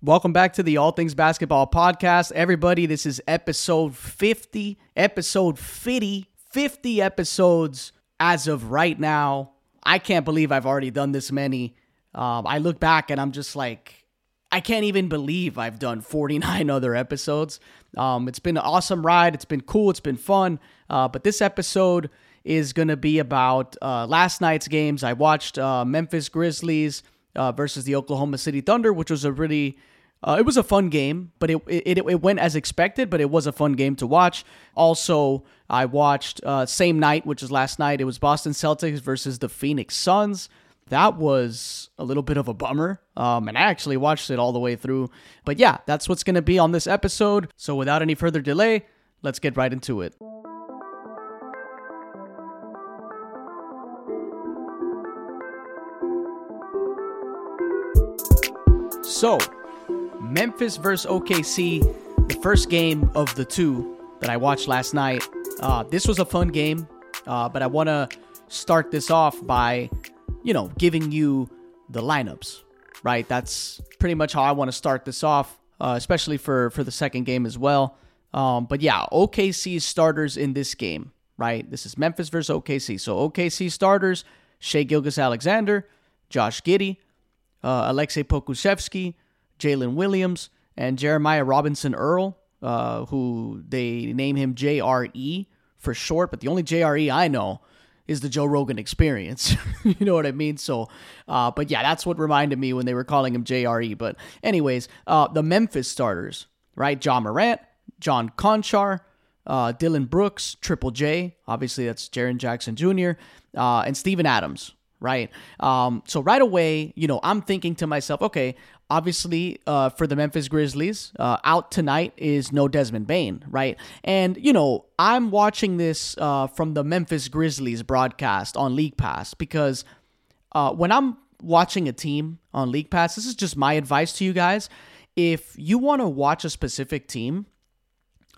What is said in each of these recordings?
Welcome back to the All Things Basketball Podcast. Everybody, this is episode 50. Episode 50. 50 episodes as of right now. I can't believe I've already done this many. Um, I look back and I'm just like, I can't even believe I've done 49 other episodes. Um, it's been an awesome ride. It's been cool. It's been fun. Uh, but this episode is going to be about uh, last night's games. I watched uh, Memphis Grizzlies uh, versus the Oklahoma City Thunder, which was a really uh, it was a fun game, but it, it it went as expected. But it was a fun game to watch. Also, I watched uh, same night, which is last night. It was Boston Celtics versus the Phoenix Suns. That was a little bit of a bummer, um, and I actually watched it all the way through. But yeah, that's what's going to be on this episode. So without any further delay, let's get right into it. So, Memphis versus OKC, the first game of the two that I watched last night. Uh, this was a fun game, uh, but I want to start this off by, you know, giving you the lineups, right? That's pretty much how I want to start this off, uh, especially for for the second game as well. Um, but yeah, OKC starters in this game, right? This is Memphis versus OKC. So OKC starters: Shai Gilgeous-Alexander, Josh Giddey, uh, Aleksej Pokusevski, Jalen Williams, and Jeremiah Robinson Earl, uh, who they name him JRE for short, but the only JRE I know is the Joe Rogan experience. you know what I mean? So, uh, but yeah, that's what reminded me when they were calling him JRE. But, anyways, uh, the Memphis starters, right? Ja Morant, John Konchar, uh, Dillon Brooks, Triple J, obviously that's Jaren Jackson Jr., uh, and Steven Adams, right? Um, so right away, you know, I'm thinking to myself, okay, obviously uh, for the Memphis Grizzlies, uh, out tonight is no Desmond Bane, right? And you know, I'm watching this uh, from the Memphis Grizzlies broadcast on League Pass because uh, when I'm watching a team on League Pass, this is just my advice to you guys. If you want to watch a specific team,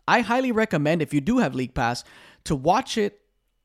I highly recommend if you do have League Pass to watch it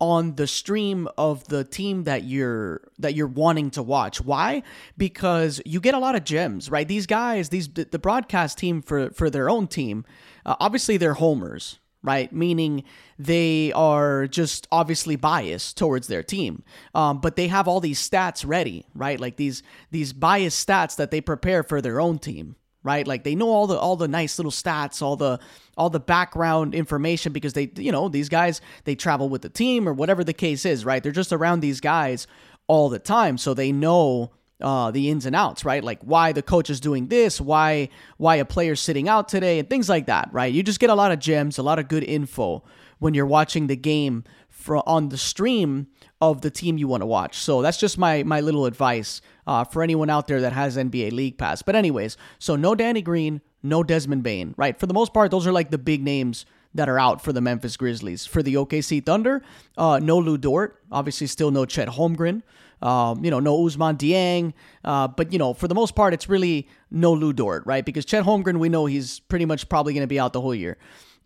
on the stream of the team that you're that you're wanting to watch. Why? Because you get a lot of gems, right? These guys, these the broadcast team for for their own team, uh, obviously they're homers, right? Meaning they are just obviously biased towards their team, um, but they have all these stats ready, right? Like these these biased stats that they prepare for their own team right? Like they know all the all the nice little stats, all the all the background information because they you know, these guys they travel with the team or whatever the case is, right? They're just around these guys all the time, so they know uh, the ins and outs, right? Like why the coach is doing this, why why a player's sitting out today, and things like that, right? You just get a lot of gems, a lot of good info when you're watching the game for on the stream of the team you want to watch. So that's just my my little advice uh, for anyone out there that has NBA League Pass. But anyways, so no Danny Green, no Desmond Bane, right? For the most part, those are like the big names that are out for the Memphis Grizzlies. For the OKC Thunder, uh, no Lu Dort, obviously still no Chet Holmgren. Um, you know, no Ousmane Dieng. Uh, but, you know, for the most part, it's really no Lu Dort, right? Because Chet Holmgren, we know he's pretty much probably going to be out the whole year.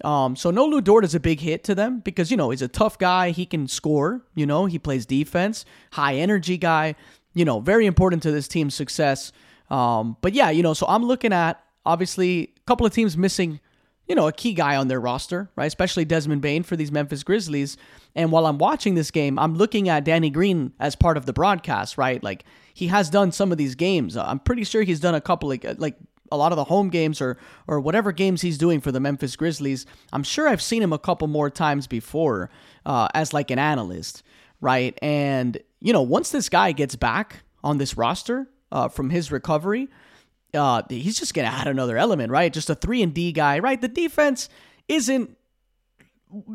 Um, so no Lu Dort is a big hit to them because, you know, he's a tough guy. He can score, you know, he plays defense, high energy guy you know, very important to this team's success. Um, but yeah, you know, so I'm looking at obviously a couple of teams missing, you know, a key guy on their roster, right? Especially Desmond Bane for these Memphis Grizzlies. And while I'm watching this game, I'm looking at Danny Green as part of the broadcast, right? Like he has done some of these games. I'm pretty sure he's done a couple of like a lot of the home games or or whatever games he's doing for the Memphis Grizzlies. I'm sure I've seen him a couple more times before uh, as like an analyst, right? And you know, once this guy gets back on this roster uh, from his recovery, uh, he's just gonna add another element, right? Just a three and D guy, right? The defense isn't,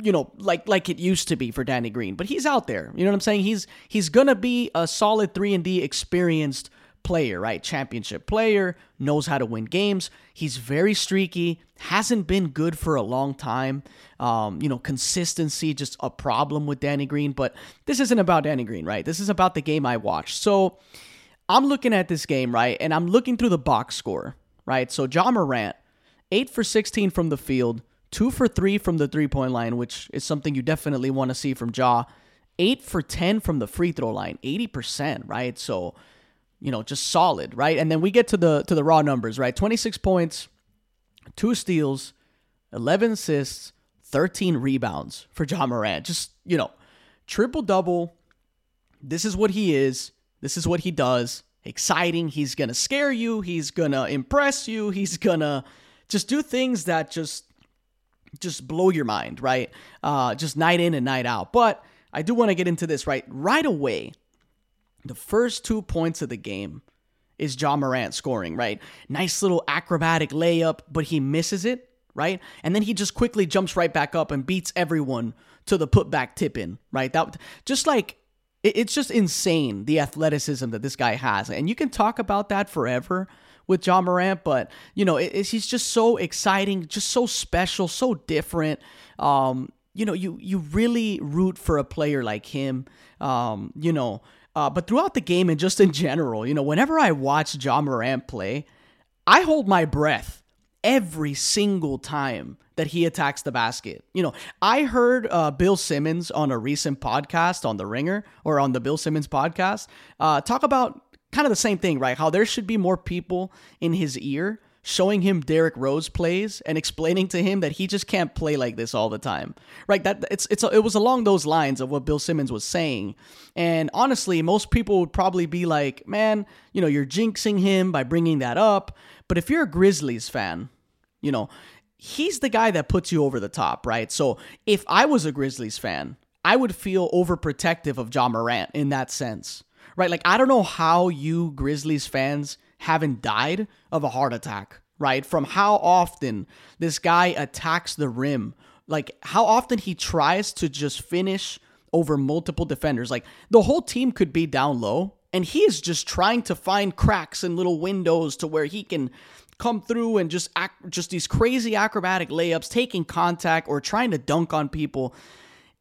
you know, like like it used to be for Danny Green, but he's out there. You know what I'm saying? He's he's gonna be a solid three and D experienced player, right? Championship player, knows how to win games. He's very streaky, hasn't been good for a long time. Um, you know, consistency just a problem with Danny Green, but this isn't about Danny Green, right? This is about the game I watched. So I'm looking at this game, right? And I'm looking through the box score, right? So Ja Morant, 8 for 16 from the field, 2 for 3 from the three point line, which is something you definitely want to see from Ja. 8 for 10 from the free throw line, 80%, right? So you know, just solid, right? And then we get to the to the raw numbers, right? 26 points, two steals, 11 assists, 13 rebounds for Ja Morant. Just, you know, triple double. This is what he is. This is what he does. Exciting. He's going to scare you. He's going to impress you. He's going to just do things that just just blow your mind, right? Uh, just night in and night out. But I do want to get into this right right away. The first two points of the game is Ja Morant scoring, right? Nice little acrobatic layup, but he misses it, right? And then he just quickly jumps right back up and beats everyone to the putback tip in, right? That just like it's just insane the athleticism that this guy has, and you can talk about that forever with Ja Morant, but you know he's just so exciting, just so special, so different. Um, you know, you you really root for a player like him. Um, you know, uh, but throughout the game and just in general, you know, whenever I watch Ja Morant play, I hold my breath every single time that he attacks the basket. You know, I heard uh, Bill Simmons on a recent podcast on The Ringer or on the Bill Simmons podcast uh, talk about kind of the same thing, right? How there should be more people in his ear showing him Derrick Rose plays and explaining to him that he just can't play like this all the time. Right? That it's it's it was along those lines of what Bill Simmons was saying. And honestly, most people would probably be like, "Man, you know, you're jinxing him by bringing that up." But if you're a Grizzlies fan, you know, he's the guy that puts you over the top, right? So, if I was a Grizzlies fan, I would feel overprotective of Ja Morant in that sense. Right? Like I don't know how you Grizzlies fans haven't died of a heart attack, right? From how often this guy attacks the rim, like how often he tries to just finish over multiple defenders. Like the whole team could be down low, and he is just trying to find cracks and little windows to where he can come through and just act just these crazy acrobatic layups, taking contact or trying to dunk on people.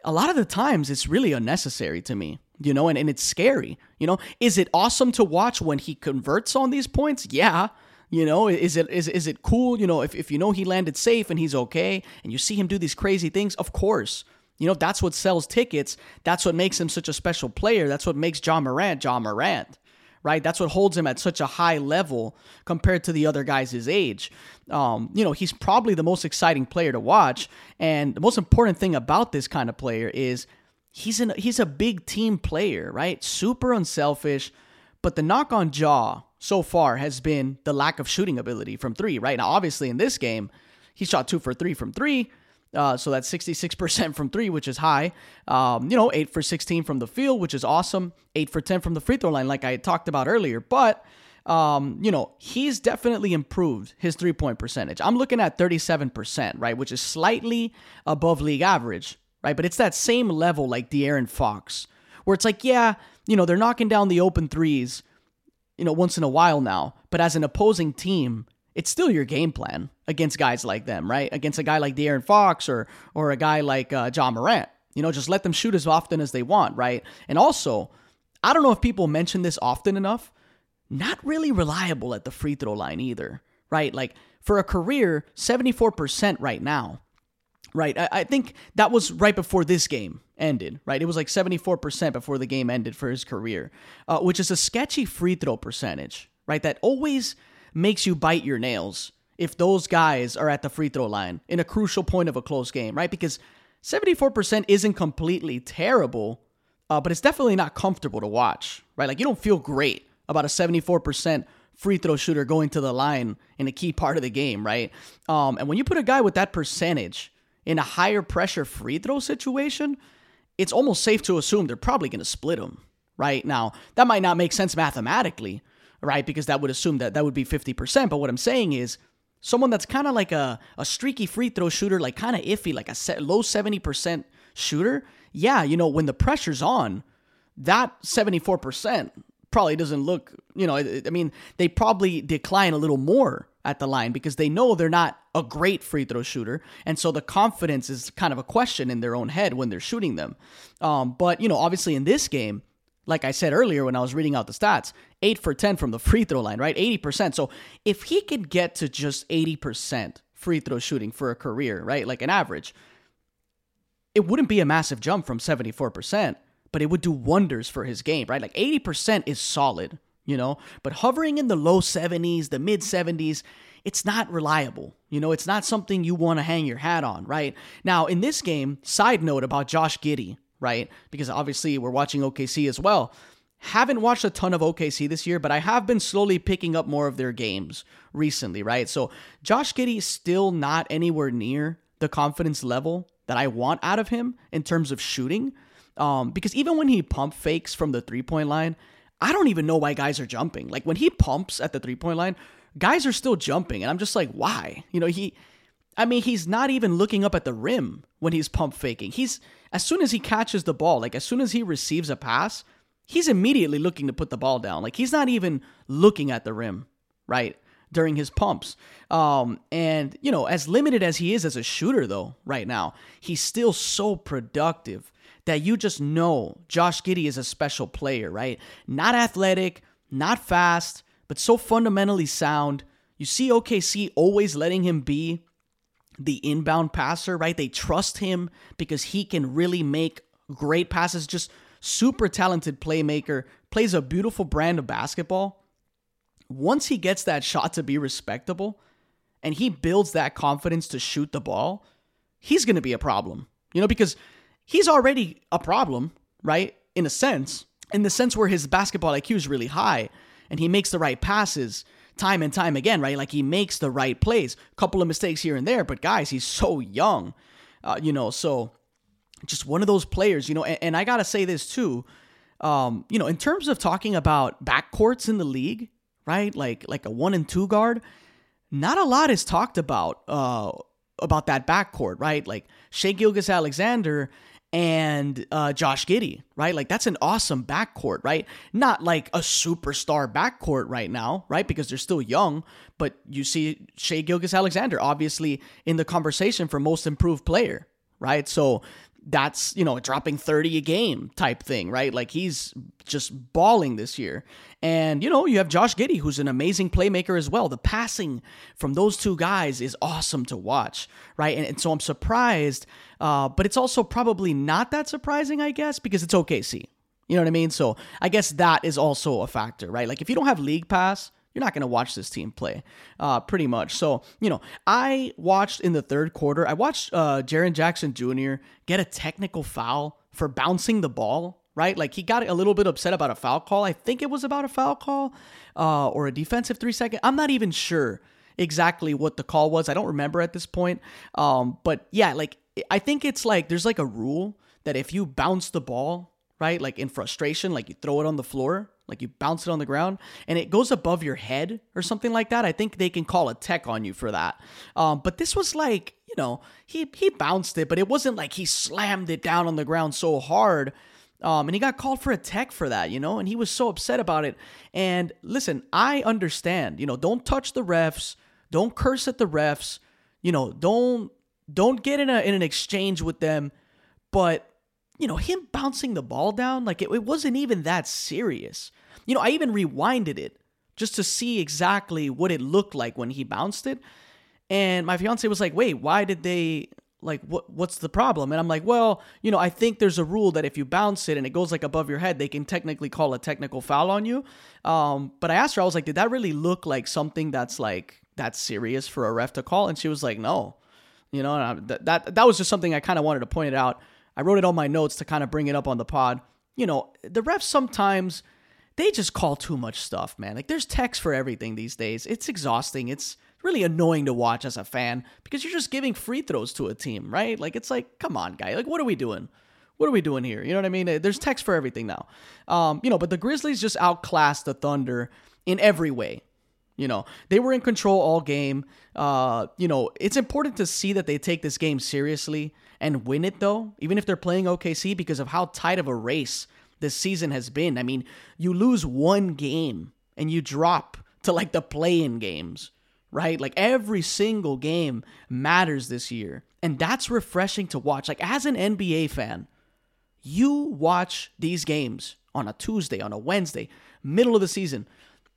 A lot of the times it's really unnecessary to me you know, and, and it's scary, you know. Is it awesome to watch when he converts on these points? Yeah. You know, is it is is it cool? You know, if, if you know he landed safe and he's okay, and you see him do these crazy things, of course. You know, that's what sells tickets. That's what makes him such a special player. That's what makes Ja Morant Ja Morant, right? That's what holds him at such a high level compared to the other guys his age. Um, you know, he's probably the most exciting player to watch. And the most important thing about this kind of player is he's an he's a big team player, right? Super unselfish. But the knock on Ja so far has been the lack of shooting ability from three, right? Now, obviously, in this game, he shot two for three from three. Uh, so that's 66% from three, which is high. Um, you know, eight for 16 from the field, which is awesome. Eight for 10 from the free throw line, like I talked about earlier. But, um, you know, he's definitely improved his three point percentage. I'm looking at 37%, right, which is slightly above league average right? But it's that same level like De'Aaron Fox, where it's like, yeah, you know, they're knocking down the open threes, you know, once in a while now. But as an opposing team, it's still your game plan against guys like them, right? Against a guy like De'Aaron Fox or or a guy like uh, Ja Morant. You know, just let them shoot as often as they want, right? And also, I don't know if people mention this often enough. Not really reliable at the free throw line either, right? Like for a career, 74% right now right? I, I, think that was right before this game ended, right? It was like 74% before the game ended for his career, uh, which is a sketchy free throw percentage, right? That always makes you bite your nails if those guys are at the free throw line in a crucial point of a close game, right? Because 74% isn't completely terrible, uh, but it's definitely not comfortable to watch, right? Like you don't feel great about a 74% free throw shooter going to the line in a key part of the game, right? Um, and when you put a guy with that percentage in a higher pressure free throw situation, it's almost safe to assume they're probably going to split them, right? Now, that might not make sense mathematically, right? Because that would assume that that would be 50%. But what I'm saying is, someone that's kind of like a, a streaky free throw shooter, like kind of iffy, like a low 70% shooter, yeah, you know, when the pressure's on, that 74% probably doesn't look, you know, I mean, they probably decline a little more at the line because they know they're not a great free throw shooter. And so the confidence is kind of a question in their own head when they're shooting them. Um, but, you know, obviously in this game, like I said earlier when I was reading out the stats, 8 for 10 from the free throw line, right? 80%. So if he could get to just 80% free throw shooting for a career, right? Like an average, it wouldn't be a massive jump from 74%, but it would do wonders for his game, right? Like 80% is solid you know, but hovering in the low 70s, the mid 70s, it's not reliable. You know, it's not something you want to hang your hat on, right? Now, in this game, side note about Josh Giddey, right? Because obviously we're watching OKC as well. Haven't watched a ton of OKC this year, but I have been slowly picking up more of their games recently, right? So Josh Giddey is still not anywhere near the confidence level that I want out of him in terms of shooting. Um, because even when he pump fakes from the three point line, I don't even know why guys are jumping. Like when he pumps at the three point line, guys are still jumping. And I'm just like, why? You know, he, I mean, he's not even looking up at the rim when he's pump faking. He's, as soon as he catches the ball, like as soon as he receives a pass, he's immediately looking to put the ball down. Like he's not even looking at the rim, right? During his pumps. Um, and, you know, as limited as he is as a shooter, though, right now, he's still so productive that you just know Josh Giddey is a special player, right? Not athletic, not fast, but so fundamentally sound. You see OKC always letting him be the inbound passer, right? They trust him because he can really make great passes, just super talented playmaker, plays a beautiful brand of basketball. Once he gets that shot to be respectable and he builds that confidence to shoot the ball, he's going to be a problem. You know, because he's already a problem, right? In a sense, in the sense where his basketball IQ is really high and he makes the right passes time and time again, right? Like he makes the right plays. Couple of mistakes here and there, but guys, he's so young, uh, you know, so just one of those players, you know, and, and I got to say this too. Um, you know, in terms of talking about backcourts in the league, right? Like like a one and two guard, not a lot is talked about uh about that backcourt, right? Like Shai Gilgeous-Alexander and uh, Josh Giddey, right? Like that's an awesome backcourt, right? Not like a superstar backcourt right now, right? Because they're still young, but you see Shai Gilgeous-Alexander, obviously in the conversation for most improved player, right? So that's you know dropping 30 a game type thing right? Like he's just balling this year. And you know you have josh giddey who's an amazing playmaker as well. The passing from those two guys is awesome to watch right? And, and so i'm surprised uh, but it's also probably not that surprising i guess because it's okc you know what i mean? So i guess that is also a factor right? Like if you don't have league pass you're not going to watch this team play, uh, pretty much. So, you know, I watched in the third quarter, I watched uh, Jaren Jackson Jr. get a technical foul for bouncing the ball, right? Like he got a little bit upset about a foul call. I think it was about a foul call uh, or a defensive three second. I'm not even sure exactly what the call was. I don't remember at this point. Um, but yeah, like I think it's like there's like a rule that if you bounce the ball, right, like in frustration, like you throw it on the floor, like you bounce it on the ground and it goes above your head or something like that. I think they can call a tech on you for that. Um, but this was like, you know, he he bounced it, but it wasn't like he slammed it down on the ground so hard. Um, and he got called for a tech for that, you know, and he was so upset about it. And listen, I understand, you know, don't touch the refs, don't curse at the refs, you know, don't don't get in a in an exchange with them, but you know, him bouncing the ball down, like it, it wasn't even that serious. You know, I even rewinded it just to see exactly what it looked like when he bounced it. And my fiance was like, "Wait, why did they like what what's the problem?" And I'm like, "Well, you know, I think there's a rule that if you bounce it and it goes like above your head, they can technically call a technical foul on you." Um, but I asked her, I was like, "Did that really look like something that's like that serious for a ref to call?" And she was like, "No." You know, that that that was just something I kind of wanted to point it out I wrote it on my notes to kind of bring it up on the pod. You know, the refs sometimes they just call too much stuff, man. Like there's text for everything these days. It's exhausting. It's really annoying to watch as a fan because you're just giving free throws to a team, right? Like it's like, come on, guy. Like what are we doing? What are we doing here? You know what I mean? There's text for everything now. Um, you know, but the Grizzlies just outclassed the Thunder in every way. You know, they were in control all game. Uh, you know, it's important to see that they take this game seriously and win it though, even if they're playing OKC because of how tight of a race this season has been. I mean, you lose one game and you drop to like the play-in games, right? Like every single game matters this year. And that's refreshing to watch. Like as an NBA fan, you watch these games on a Tuesday, on a Wednesday, middle of the season.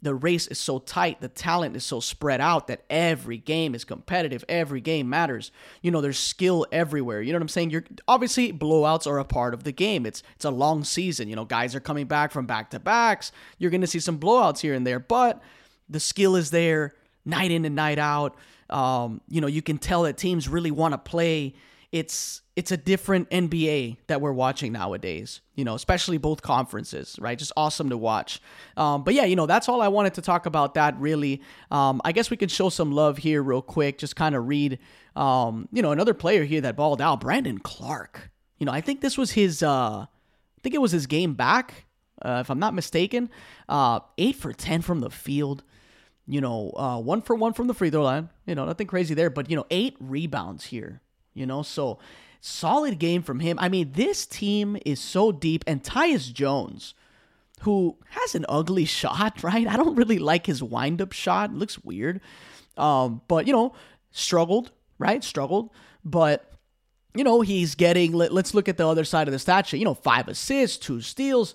The race is so tight, the talent is so spread out that every game is competitive, every game matters. You know, there's skill everywhere. You know what I'm saying? You're obviously blowouts are a part of the game. It's it's a long season. You know, guys are coming back from back to backs. You're going to see some blowouts here and there, but the skill is there night in and night out. Um, you know, you can tell that teams really want to play. It's it's a different NBA that we're watching nowadays, you know, especially both conferences, right? Just awesome to watch. Um, but yeah, you know, that's all I wanted to talk about that really. Um, I guess we could show some love here real quick, just kind of read, um, you know, another player here that balled out, Brandon Clarke. You know, I think this was his, uh, I think it was his game back, uh, if I'm not mistaken. Uh, eight for 10 from the field you know, uh, one for one from the free throw line. You know, nothing crazy there, but you know, eight rebounds here. You know, so Solid game from him. I mean, this team is so deep, and Tyus Jones, who has an ugly shot, right? I don't really like his wind up shot. It looks weird. Um, but, you know, struggled, right? Struggled. But, you know, he's getting, let, us look at the other side of the stat sheet. You know, five assists, two steals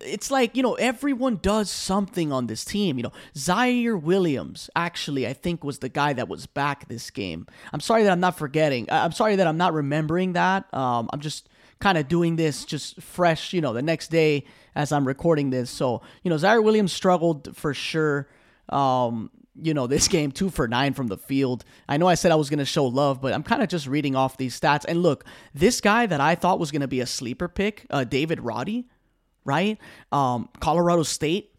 it's like you know everyone does something on this team you know Ziaire Williams actually i think was the guy that was back this game i'm sorry that i'm not forgetting i'm sorry that i'm not remembering that um, i'm just kind of doing this just fresh you know the next day as i'm recording this so you know Ziaire Williams struggled for sure um, you know, this game, two for nine from the field. I know I said I was going to show love, but I'm kind of just reading off these stats. And look, this guy that I thought was going to be a sleeper pick, uh, David Roddy, right? Um, Colorado State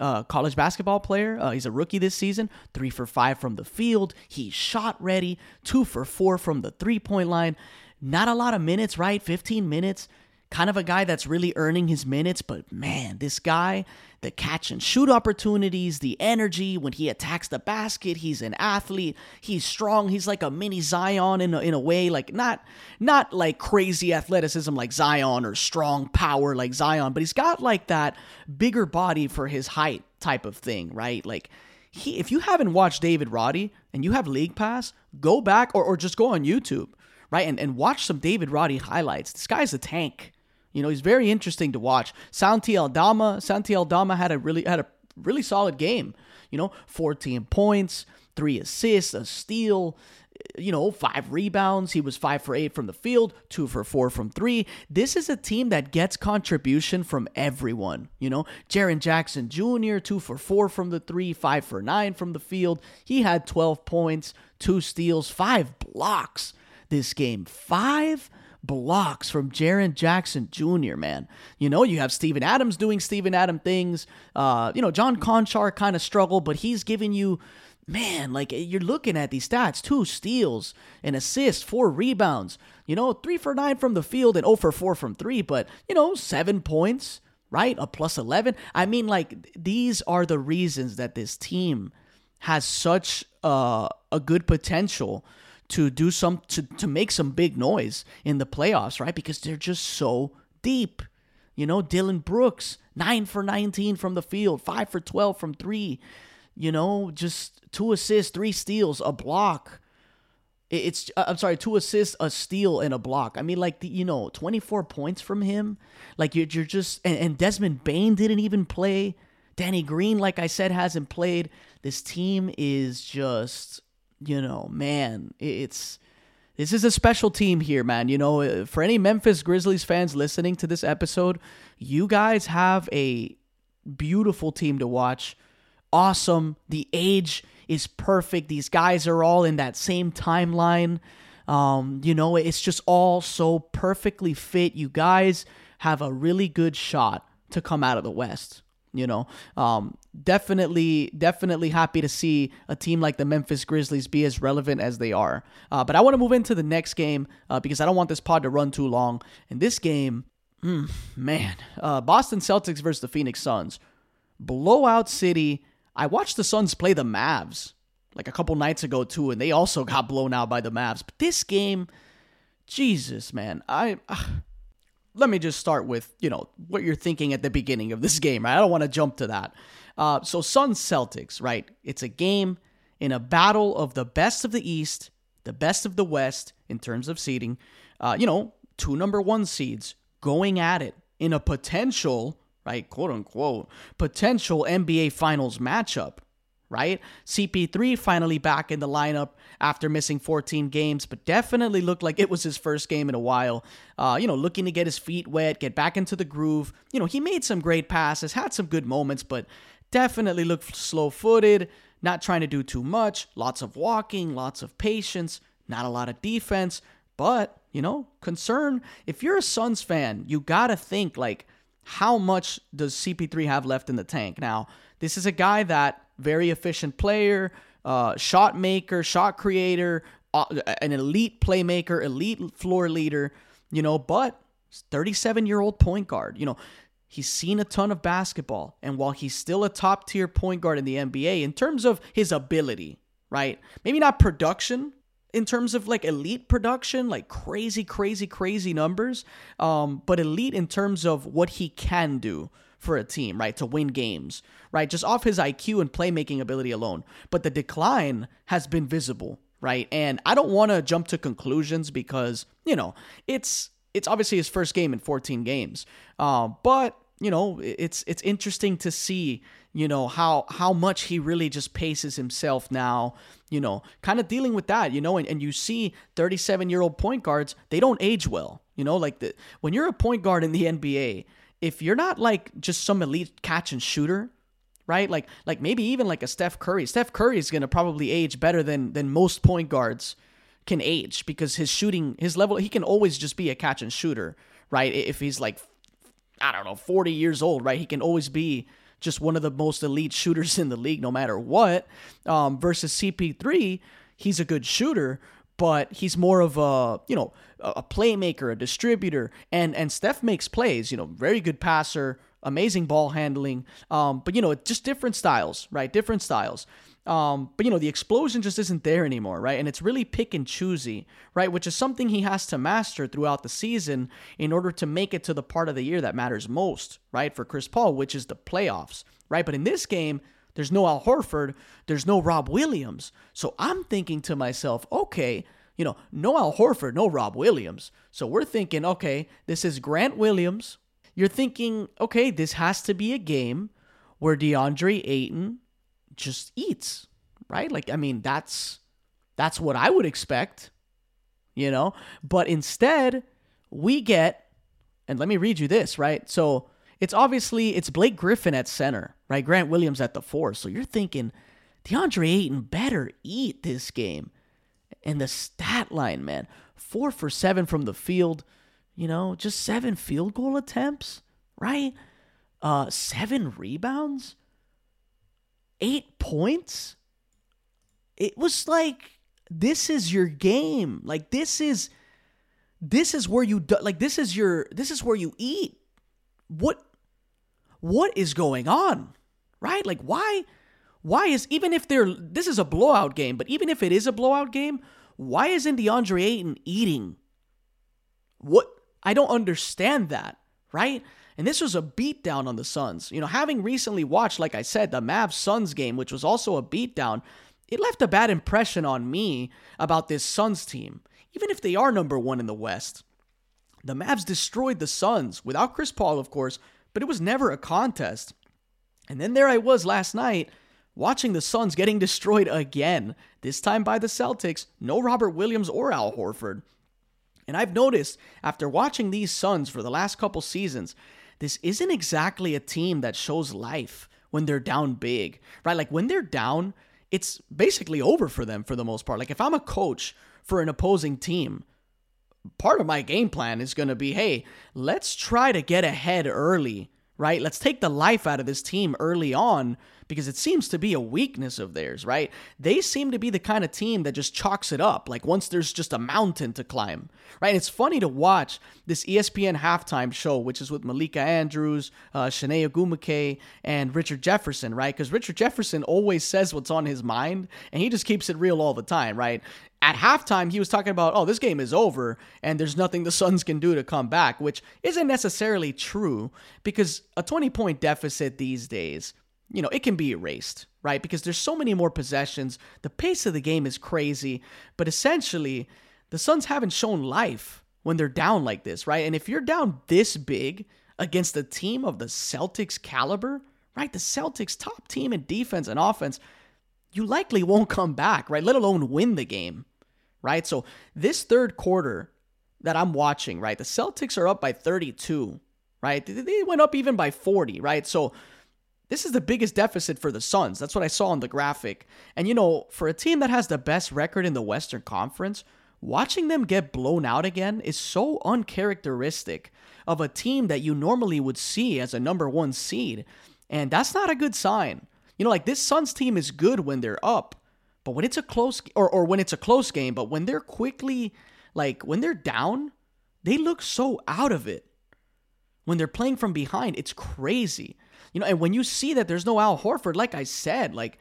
uh, college basketball player. Uh, he's a rookie this season. Three for five from the field. He's shot ready. Two for four from the three point line. Not a lot of minutes, right? 15 minutes kind of a guy that's really earning his minutes, but man, this guy, the catch and shoot opportunities, the energy when he attacks the basket, he's an athlete, he's strong, he's like a mini Zion in a, in a way, like not not like crazy athleticism like Zion or strong power like Zion, but he's got like that bigger body for his height type of thing, right? Like he, if you haven't watched David Roddy and you have League Pass, go back or, or just go on YouTube, right? And, and watch some David Roddy highlights. This guy's a tank. You know, he's very interesting to watch. Santi Aldama, Santi Aldama had a really had a really solid game. You know, 14 points, three assists, a steal, you know, five rebounds. He was five for eight from the field, two for four from three. This is a team that gets contribution from everyone. You know, Jaren Jackson Jr., two for four from the three, five for nine from the field. He had 12 points, two steals, five blocks this game. Five blocks from Jaren Jackson Jr., man. You know, you have Steven Adams doing Steven Adam things. Uh, you know, John Konchar kind of struggled, but he's giving you man, like you're looking at these stats two steals, an assist, four rebounds, you know, three for nine from the field and 0 for four from three, but, you know, seven points, right? A plus 11. I mean, like, these are the reasons that this team has such uh, a good potential to do some to, to make some big noise in the playoffs, right? Because they're just so deep. You know, Dillon Brooks, 9 for 19 from the field, 5 for 12 from 3. You know, just two assists, three steals, a block. It's uh, I'm sorry, two assists, a steal, and a block. I mean, like the, you know, 24 points from him. Like you're, you're just and, and Desmond Bane didn't even play. Danny Green, like I said, hasn't played. This team is just you know, man, it's this is a special team here, man. You know, uh, for any Memphis Grizzlies fans listening to this episode, you guys have a beautiful team to watch. Awesome. The age is perfect. These guys are all in that same timeline. Um, you know, it's just all so perfectly fit. You guys have a really good shot to come out of the West. You know, um, definitely, definitely happy to see a team like the Memphis Grizzlies be as relevant as they are. Uh, but I want to move into the next game uh, because I don't want this pod to run too long. And this game, mm, man, uh, Boston Celtics versus the Phoenix Suns, blowout city. I watched the Suns play the Mavs like a couple nights ago too, and they also got blown out by the Mavs. But this game, Jesus, man, I let me just start with you know what you're thinking at the beginning of this game. Right? I don't want to jump to that. Uh, so sun Celtics, right? It's a game in a battle of the best of the East, the best of the West in terms of seeding. Uh, you know, two number one seeds going at it in a potential right? Quote unquote, potential NBA Finals matchup, right? CP3 finally back in the lineup after missing 14 games, but definitely looked like it was his first game in a while. Uh, you know, looking to get his feet wet, get back into the groove. You know, he made some great passes, had some good moments, but definitely looked slow footed, not trying to do too much, lots of walking, lots of patience, not a lot of defense. But, you know, concern if you're a Suns fan, you got to think like, how much does CP3 have left in the tank? Now, this is a guy that very efficient player, uh, shot maker, shot creator, uh, an elite playmaker, elite floor leader, you know, but 37 year old point guard, you know, he's seen a ton of basketball. And while he's still a top tier point guard in the NBA, in terms of his ability, right? Maybe not production, in terms of like elite production, like crazy, crazy, crazy numbers, um, but elite in terms of what he can do for a team, right? To win games, right? Just off his IQ and playmaking ability alone. But the decline has been visible, right? And I don't want to jump to conclusions because, you know, it's it's obviously his first game in 14 games. Uh, but, you know, it's it's interesting to see, you know, how how much he really just paces himself now, you know, kind of dealing with that, you know, and, and you see 37 year old point guards, they don't age well. You know, like the, when you're a point guard in the NBA, if you're not like just some elite catch and shooter, right? Like like maybe even like a Steph Curry. Steph Curry is going to probably age better than than most point guards can age because his shooting his level he can always just be a catch and shooter, right? If he's like I don't know, 40 years old, right? He can always be just one of the most elite shooters in the league no matter what. Um, versus CP3, he's a good shooter, but he's more of a you know a playmaker, a distributor, and and Steph makes plays. You know, very good passer, amazing ball handling. Um, but you know, just different styles, right? Different styles. Um, but you know, the explosion just isn't there anymore, right? And it's really pick and choosy, right? Which is something he has to master throughout the season in order to make it to the part of the year that matters most, right? For Chris Paul, which is the playoffs, right? But in this game, there's no Al Horford. There's no Rob Williams. So I'm thinking to myself, okay, you know, no Al Horford, no Rob Williams. So we're thinking, okay, this is Grant Williams. You're thinking, okay, this has to be a game where DeAndre Ayton just eats, right? Like, I mean, that's that's what I would expect, you know. But instead, we get, and let me read you this, right? So it's obviously it's Blake Griffin at center, right? Grant Williams at the four. So you're thinking DeAndre Ayton better eat this game. And the stat line, man, four for seven from the field, you know, just seven field goal attempts, right? Uh, seven rebounds, eight points. It was like this is your game. Like this is this is where you do, like this is your this is where you eat. What what is going on? Right? Like why why is even if they're this is a blowout game, but even if it is a blowout game, why isn't DeAndre Ayton eating? What I don't understand that, right? And this was a beatdown on the Suns. You know, having recently watched, like I said, the Mavs Suns game, which was also a beatdown, it left a bad impression on me about this Suns team. Even if they are number one in the West, the Mavs destroyed the Suns without Chris Paul, of course, but it was never a contest. And then there I was last night watching the Suns getting destroyed again, this time by the Celtics, no Robert Williams or Al Horford. And I've noticed after watching these Suns for the last couple seasons, this isn't exactly a team that shows life when they're down big, right? Like when they're down, it's basically over for them for the most part. Like if I'm a coach for an opposing team, part of my game plan is going to be hey, let's try to get ahead early, right? Let's take the life out of this team early on because it seems to be a weakness of theirs, right? They seem to be the kind of team that just chalks it up, like once there's just a mountain to climb, right? And it's funny to watch this ESPN halftime show, which is with Malika Andrews, uh, Chiney Ogwumike, and Richard Jefferson, right? Because Richard Jefferson always says what's on his mind, and he just keeps it real all the time, right? at halftime, he was talking about, oh, this game is over and there's nothing the Suns can do to come back, which isn't necessarily true because a 20 point deficit these days you know, it can be erased, right? Because there's so many more possessions. The pace of the game is crazy, but essentially, the Suns haven't shown life when they're down like this, right? And if you're down this big against a team of the Celtics caliber, right? The Celtics top team in defense and offense, you likely won't come back, right? Let alone win the game, right? So this third quarter that I'm watching, right? The Celtics are up by 32, right? They went up even by 40, right? So this is the biggest deficit for the Suns. That's what I saw on the graphic. And you know, for a team that has the best record in the Western Conference, watching them get blown out again is so uncharacteristic of a team that you normally would see as a number one seed. And that's not a good sign. You know, like this Suns team is good when they're up, but when it's a close or, or when it's a close game, but when they're quickly like when they're down, they look so out of it. When they're playing from behind, it's crazy. You know, and when you see that there's no Al Horford, like I said, like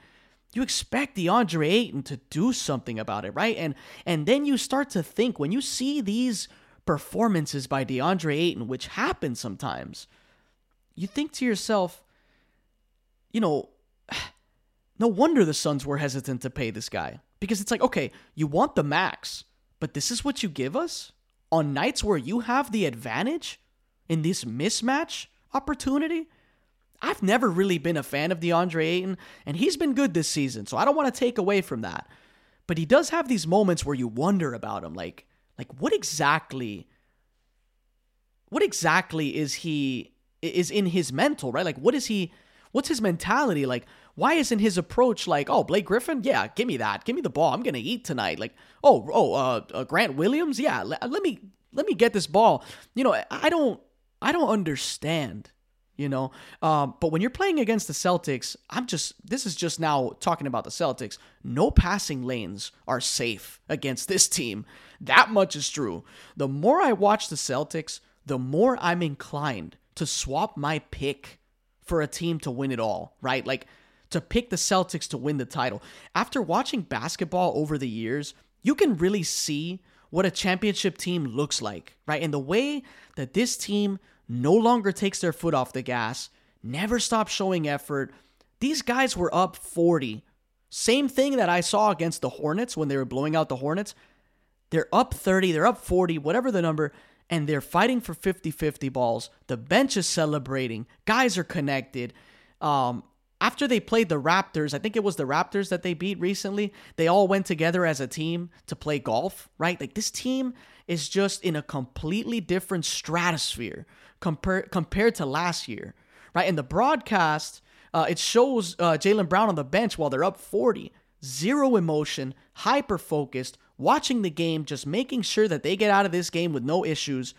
you expect DeAndre Ayton to do something about it, right? And and then you start to think when you see these performances by DeAndre Ayton, which happen sometimes, you think to yourself, you know, no wonder the Suns were hesitant to pay this guy. Because it's like, okay, you want the max, but this is what you give us? On nights where you have the advantage in this mismatch opportunity? I've never really been a fan of DeAndre Ayton, and he's been good this season, so I don't want to take away from that. But he does have these moments where you wonder about him, like, like what exactly, what exactly is he is in his mental, right? Like, what is he? What's his mentality? Like, why isn't his approach like, oh, Blake Griffin? Yeah, give me that. Give me the ball. I'm gonna eat tonight. Like, oh, oh, uh, uh Grant Williams? Yeah, let me let me get this ball. You know, I don't I don't understand you know. Um, but when you're playing against the Celtics, I'm just this is just now talking about the Celtics. No passing lanes are safe against this team. That much is true. The more I watch the Celtics, the more I'm inclined to swap my pick for a team to win it all, right? Like to pick the Celtics to win the title. After watching basketball over the years, you can really see what a championship team looks like, right? And the way that this team no longer takes their foot off the gas, never stops showing effort. These guys were up 40. Same thing that I saw against the Hornets when they were blowing out the Hornets. They're up 30, they're up 40, whatever the number, and they're fighting for 50 50 balls. The bench is celebrating, guys are connected. Um, after they played the Raptors, I think it was the Raptors that they beat recently, they all went together as a team to play golf, right? Like this team is just in a completely different stratosphere compared compared to last year, right? In the broadcast, uh, it shows uh, Jaylen Brown on the bench while they're up 40, zero emotion, hyper focused, watching the game, just making sure that they get out of this game with no issues.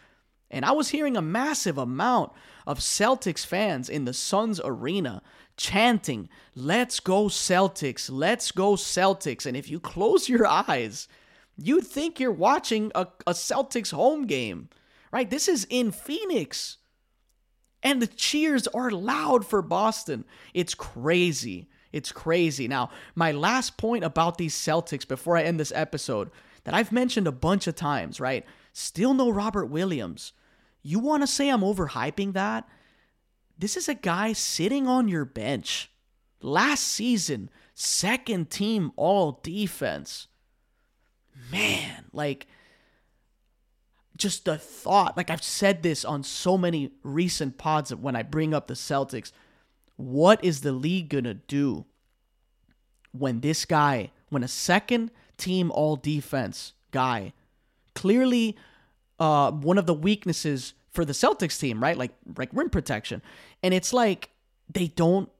And I was hearing a massive amount of Celtics fans in the Suns arena chanting, Let's go, Celtics! Let's go, Celtics! And if you close your eyes, you'd think you're watching a, a Celtics home game right? This is in Phoenix. And the cheers are loud for Boston. It's crazy. It's crazy. Now, my last point about these Celtics before I end this episode that I've mentioned a bunch of times, right? Still no Robert Williams. You want to say I'm overhyping that? This is a guy sitting on your bench. Last season, second team all defense. Man, like just the thought, like I've said this on so many recent pods when I bring up the Celtics, what is the league going to do when this guy, when a second team all defense guy, clearly uh, one of the weaknesses for the Celtics team, right? Like like rim protection. And it's like they don't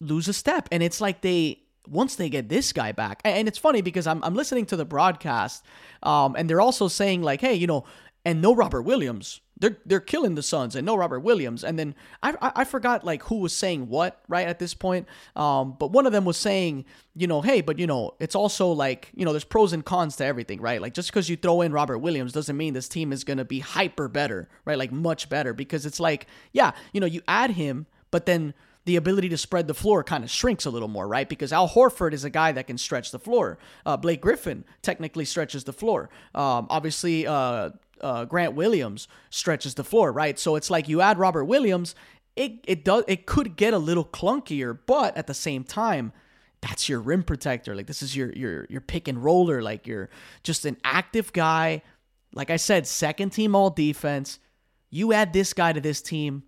lose a step. And it's like they once they get this guy back, and it's funny because I'm, I'm listening to the broadcast, um, and they're also saying like, hey, you know, and no Robert Williams. They're they're killing the Suns and no Robert Williams. And then I, I, I forgot like who was saying what right at this point. Um, but one of them was saying, you know, hey, but you know, it's also like you know, there's pros and cons to everything, right? Like just because you throw in Robert Williams doesn't mean this team is gonna be hyper better, right? Like much better because it's like yeah, you know, you add him, but then the ability to spread the floor kind of shrinks a little more, right? Because Al Horford is a guy that can stretch the floor. Uh, Blake Griffin technically stretches the floor. Um, obviously, uh, uh, Grant Williams stretches the floor, right? So it's like you add Robert Williams, it it does it could get a little clunkier, but at the same time, that's your rim protector. Like this is your your your pick and roller. Like you're just an active guy. Like I said, second team all defense. You add this guy to this team,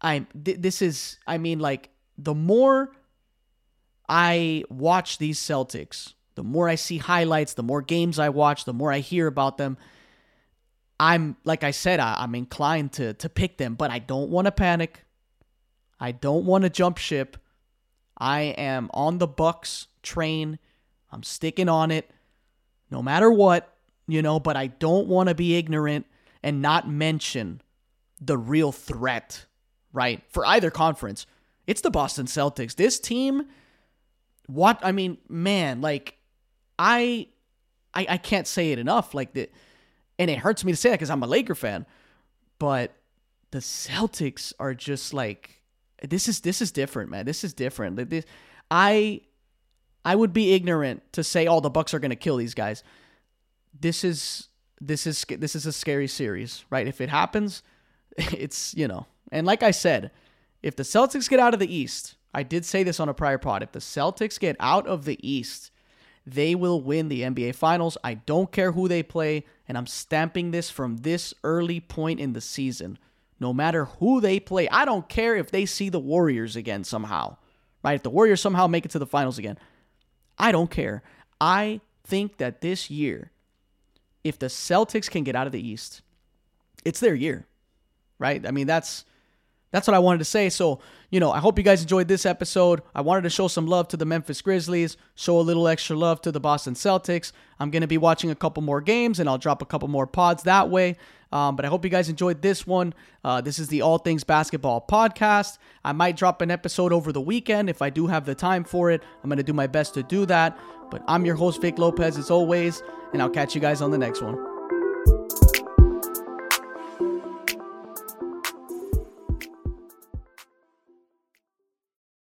I'm th- this is I mean like the more I watch these Celtics, the more I see highlights, the more games I watch, the more I hear about them. I'm like I said, I, am inclined to to pick them, but I don't want to panic. I don't want to jump ship. I am on the Bucks train. I'm sticking on it, no matter what, you know. But I don't want to be ignorant and not mention the real threat, right, for either conference. It's the Boston Celtics. This team, what I mean, man, like I, I, I can't say it enough. Like the and it hurts me to say that because I'm a Laker fan, but the Celtics are just like this is this is different, man. This is different. This, I I would be ignorant to say, "Oh, the Bucks are to kill these guys." This is this is this is a scary series, right? If it happens, it's you know, and like I said, if the Celtics get out of the East, I did say this on a prior pod. If the Celtics get out of the East, they will win the NBA Finals. I don't care who they play, and I'm stamping this from this early point in the season. No matter who they play, I don't care if they see the Warriors again somehow, right? If the Warriors somehow make it to the finals again, I don't care. I think that this year, if the Celtics can get out of the East, it's their year, right? I mean, that's that's what I wanted to say. So, you know, I hope you guys enjoyed this episode. I wanted to show some love to the Memphis Grizzlies, show a little extra love to the Boston Celtics. I'm going to be watching a couple more games and I'll drop a couple more pods that way. Um, but I hope you guys enjoyed this one. Uh, this is the All Things Basketball podcast. I might drop an episode over the weekend if I do have the time for it. I'm going to do my best to do that. But I'm your host, Vic Lopez, as always, and I'll catch you guys on the next one.